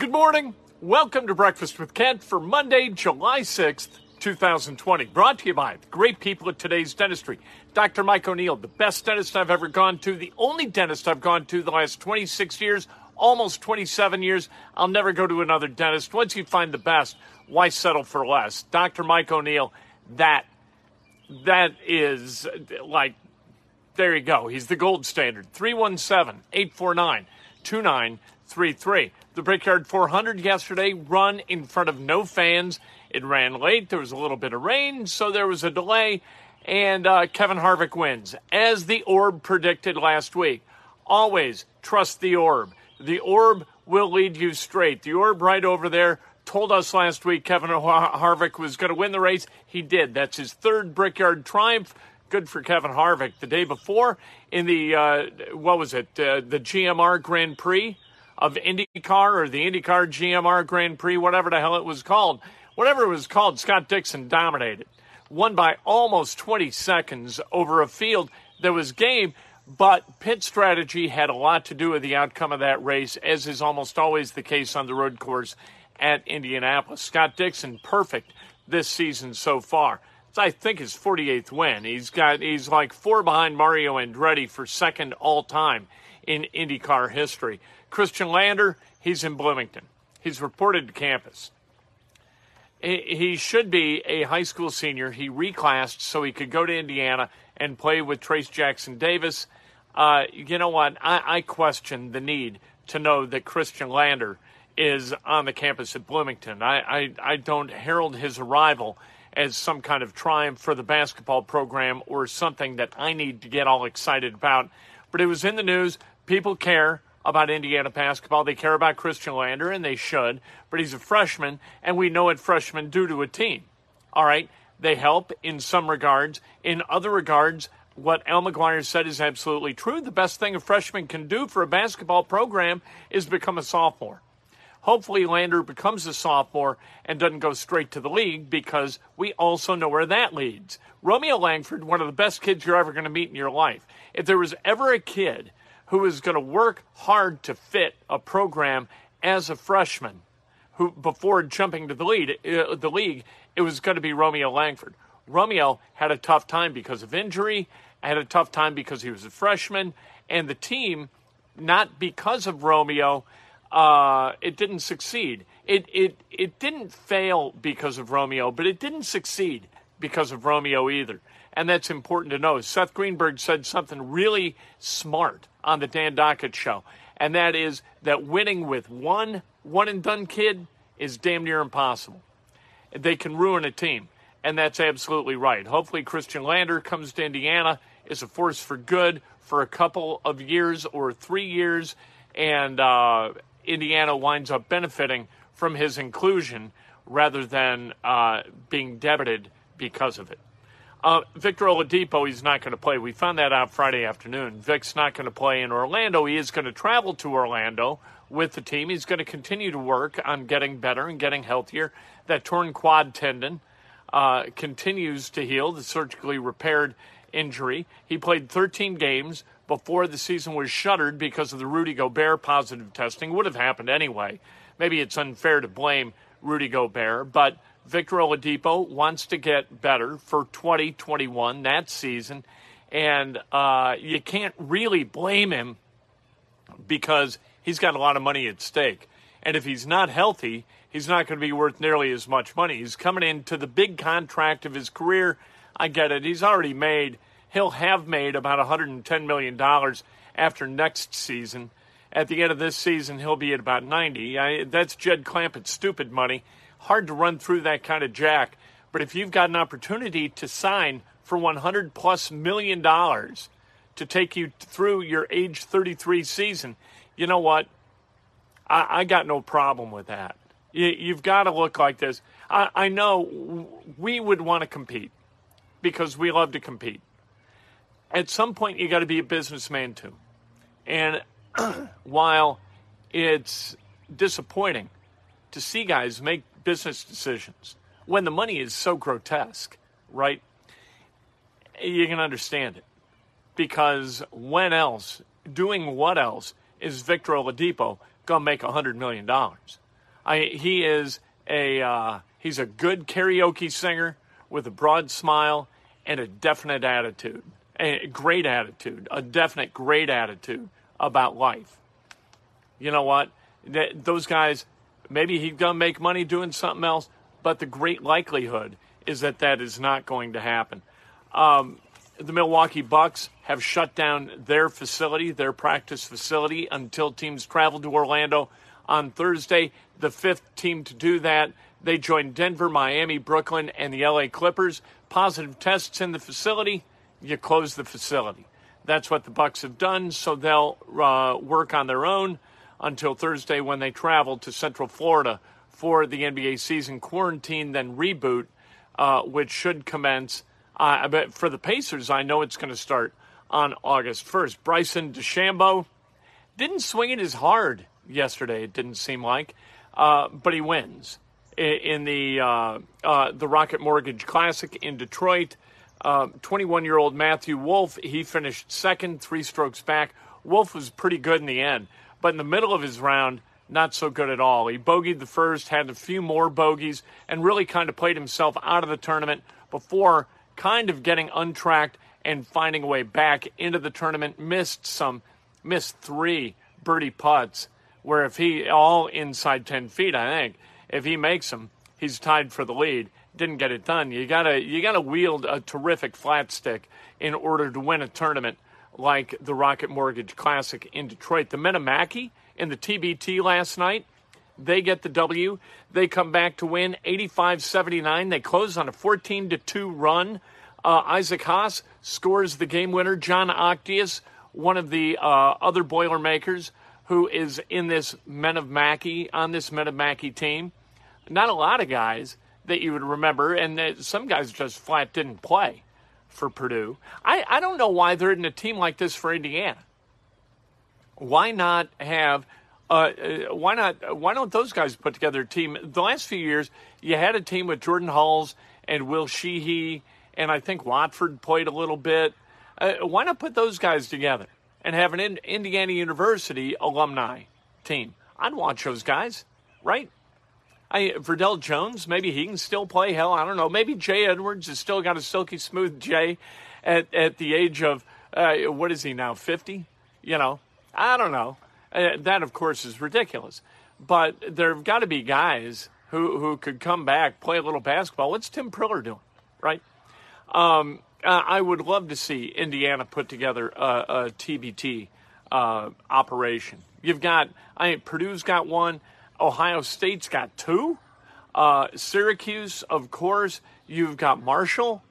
Good morning. Welcome to Breakfast with Kent for Monday, July 6th, 2020. Brought to you by the great people at today's dentistry. Dr. Mike O'Neill, the best dentist I've ever gone to, the only dentist I've gone to the last 26 years, almost 27 years. I'll never go to another dentist. Once you find the best, why settle for less? Dr. Mike O'Neill, that that is like there you go. He's the gold standard. 317 849 2933. The Brickyard 400 yesterday run in front of no fans. It ran late. There was a little bit of rain, so there was a delay. And uh, Kevin Harvick wins, as the Orb predicted last week. Always trust the Orb. The Orb will lead you straight. The Orb right over there told us last week Kevin Harvick was going to win the race. He did. That's his third Brickyard triumph. Good for Kevin Harvick. The day before, in the uh, what was it? Uh, the GMR Grand Prix of IndyCar or the IndyCar GMR Grand Prix, whatever the hell it was called. Whatever it was called, Scott Dixon dominated. Won by almost 20 seconds over a field that was game, but pit strategy had a lot to do with the outcome of that race, as is almost always the case on the road course at Indianapolis. Scott Dixon, perfect this season so far. It's, I think his 48th win. He's got he's like four behind Mario Andretti for second all time in IndyCar history. Khristian Lander, he's in Bloomington. He's reported to campus. He should be a high school senior. He reclassed so he could go to Indiana and play with Trayce Jackson Davis. Uh, you know what? I, I question the need to know that Khristian Lander is on the campus at Bloomington. I, I, I don't herald his arrival as some kind of triumph for the basketball program or something that I need to get all excited about. But it was in the news. People care about Indiana basketball. They care about Khristian Lander, and they should, but he's a freshman, and we know what freshmen do to a team. All right? They help in some regards. In other regards, what Al McGuire said is absolutely true. The best thing a freshman can do for a basketball program is become a sophomore. Hopefully, Lander becomes a sophomore and doesn't go straight to the league because we also know where that leads. Romeo Langford, one of the best kids you're ever going to meet in your life. If there was ever a kid who is going to work hard to fit a program as a freshman who before jumping to the lead uh, the league it was going to be Romeo Langford. Romeo had a tough time because of injury, had a tough time because he was a freshman and the team not because of Romeo uh, it didn't succeed. It, it, it didn't fail because of Romeo, but it didn't succeed because of Romeo either. And that's important to know. Seth Greenberg said something really smart on the Dan Dakich show, and that is that winning with one one and done kid is damn near impossible. They can ruin a team, and that's absolutely right. Hopefully, Khristian Lander comes to Indiana, is a force for good for a couple of years or three years, and uh, Indiana winds up benefiting from his inclusion rather than uh, being debited because of it. Uh, Victor Oladipo, he's not going to play. We found that out Friday afternoon. Vic's not going to play in Orlando. He is going to travel to Orlando with the team. He's going to continue to work on getting better and getting healthier. That torn quad tendon uh, continues to heal, the surgically repaired injury. He played 13 games before the season was shuttered because of the Rudy Gobert positive testing. Would have happened anyway. Maybe it's unfair to blame Rudy Gobert, but Victor Oladipo wants to get better for 2021, that season. And uh, you can't really blame him because he's got a lot of money at stake. And if he's not healthy, he's not going to be worth nearly as much money. He's coming into the big contract of his career. I get it. He's already made, he'll have made about $110 million after next season. At the end of this season, he'll be at about 90. I, that's Jed Clampett's stupid money. Hard to run through that kind of jack. But if you've got an opportunity to sign for 100 plus million dollars to take you through your age 33 season, you know what? I, I got no problem with that. You, have got to look like this. I, I know we would want to compete because we love to compete. At some point, you got to be a businessman too. And while it's disappointing to see guys make business decisions when the money is so grotesque, right? You can understand it. Because when else, doing what else, is Victor Oladipo to make a $100 million? I, he is a uh, he's a good karaoke singer with a broad smile and a definite attitude, a great attitude, a definite great attitude about life. You know what? Those guys, maybe he's going to make money doing something else, but the great likelihood is that that is not going to happen. Um, the Milwaukee Bucks have shut down their facility, their practice facility, until teams travel to Orlando on Thursday. The fifth team to do that. They joined Denver, Miami, Brooklyn, and the LA Clippers. Positive tests in the facility, you close the facility. That's what the Bucks have done, so they'll uh, work on their own until Thursday when they travel to Central Florida for the NBA season quarantine, then reboot, uh, which should commence. Uh, but for the Pacers, I know it's going to start on August 1st. Bryson DeChambeau didn't swing it as hard yesterday. It didn't seem like, uh, but he wins in the uh, uh, the Rocket Mortgage Classic in Detroit. Um, 21 year old Matthew Wolff, he finished second, three strokes back. Wolff was pretty good in the end, but in the middle of his round, not so good at all. He bogeyed the first, had a few more bogeys, and really kind of played himself out of the tournament before kind of getting untracked and finding a way back into the tournament. Missed some, missed three birdie putts where if he all inside 10 feet, I think, if he makes them, he's tied for the lead. Didn't get it done. You gotta you gotta wield a terrific flat stick in order to win a tournament like the Rocket Mortgage Classic in Detroit. The Men of Mackey in the TBT last night, they get the W. They come back to win 85-79. They close on a 14 to 2 run. Uh, Isaac Haas scores the game winner. John Octius, one of the uh, other Boilermakers, who is in this Men of Mackey, on this Men of Mackey team. Not a lot of guys that you would remember, and some guys just flat didn't play for Purdue. I, I don't know why they're in a team like this for Indiana. Why not have uh, uh, why not? Why don't those guys put together a team? The last few years, you had a team with Jordan Hulls and Will Sheehy, and I think Watford played a little bit. Uh, why not put those guys together? and have an Indiana University alumni team. I'd watch those guys, right? I Verdell Jones, maybe he can still play. Hell, I don't know. Maybe Jay Edwards has still got a silky smooth Jay at, at the age of uh, what is he now? Fifty? You know, I don't know. Uh, that of course is ridiculous, but there've got to be guys who who could come back, play a little basketball. What's Tim Priller doing, right? Um, I would love to see Indiana put together a, a TBT uh, operation. You've got, I Purdue's got one, Ohio State's got two, uh, Syracuse, of course. You've got Marshall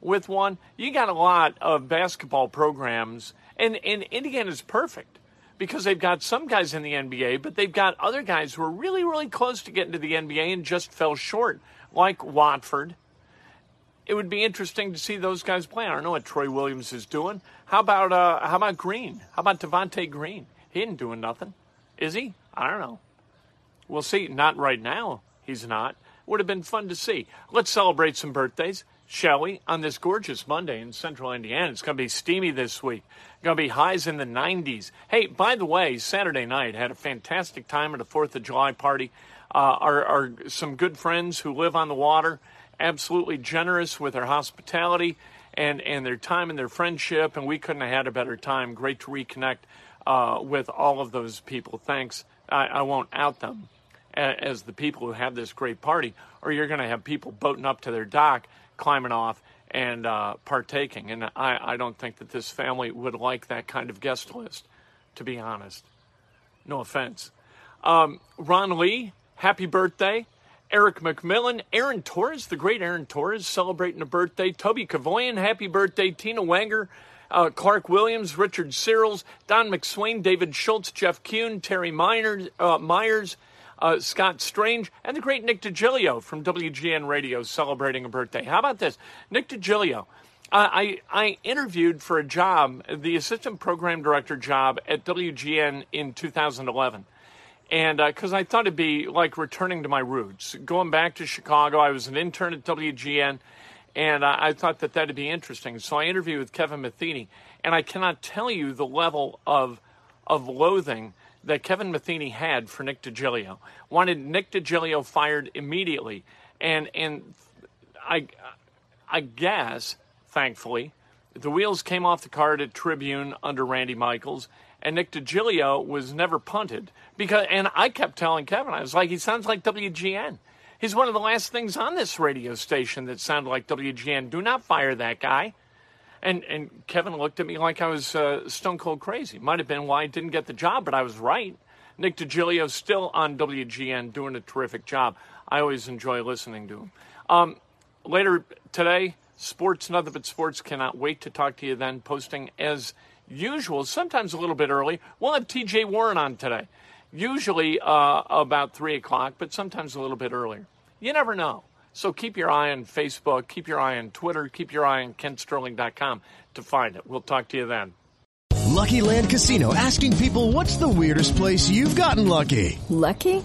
with one. You got a lot of basketball programs, and, and Indiana's perfect because they've got some guys in the NBA, but they've got other guys who are really, really close to getting to the NBA and just fell short, like Watford it would be interesting to see those guys play. I don't know what Troy Williams is doing. How about uh, how about Green? How about Devonte Green? He ain't doing nothing, is he? I don't know. We'll see. Not right now. He's not. Would have been fun to see. Let's celebrate some birthdays, shall we? On this gorgeous Monday in central Indiana. It's going to be steamy this week. Going to be highs in the 90s. Hey, by the way, Saturday night had a fantastic time at a 4th of July party. Uh, our some good friends who live on the water, absolutely generous with their hospitality and, and their time and their friendship, and we couldn't have had a better time. Great to reconnect uh, with all of those people. Thanks. I, I won't out them as the people who have this great party, or you're going to have people boating up to their dock, climbing off, and uh, partaking. And I, I don't think that this family would like that kind of guest list, to be honest. No offense. Um, Ron Lee, happy birthday. Eric McMillan, Aaron Torres, the great Aaron Torres, celebrating a birthday. Toby Kavoyan, happy birthday. Tina Wanger, uh, Clark Williams, Richard Searles, Don McSwain, David Schultz, Jeff Kuhn, Terry Myers, uh, Myers uh, Scott Strange, and the great Nick DiGilio from WGN Radio celebrating a birthday. How about this? Nick DiGilio. Uh, I, I interviewed for a job, the assistant program director job at WGN in 2011. And because uh, I thought it'd be like returning to my roots, going back to Chicago. I was an intern at WGN, and I, I thought that that'd be interesting. So I interviewed with Kevin Metheny, and I cannot tell you the level of of loathing that Kevin Metheny had for Nick DiGilio. Wanted Nick DiGilio fired immediately, and and I I guess thankfully the wheels came off the cart at Tribune under Randy Michaels, and Nick DiGilio was never punted because. And I kept telling Kevin, I was like, he sounds like WGN. He's one of the last things on this radio station that sounded like WGN. Do not fire that guy. And and Kevin looked at me like I was uh, stone cold crazy. Might have been why I didn't get the job, but I was right. Nick DiGilio still on WGN doing a terrific job. I always enjoy listening to him. Um, later today, Sports Nothing But Sports. Cannot wait to talk to you then. Posting as usual, sometimes a little bit early. We'll have TJ Warren on today. Usually uh, about 3 o'clock, but sometimes a little bit earlier. You never know. So keep your eye on Facebook, keep your eye on Twitter, keep your eye on KentSterling.com to find it. We'll talk to you then. Lucky Land Casino asking people what's the weirdest place you've gotten lucky? Lucky?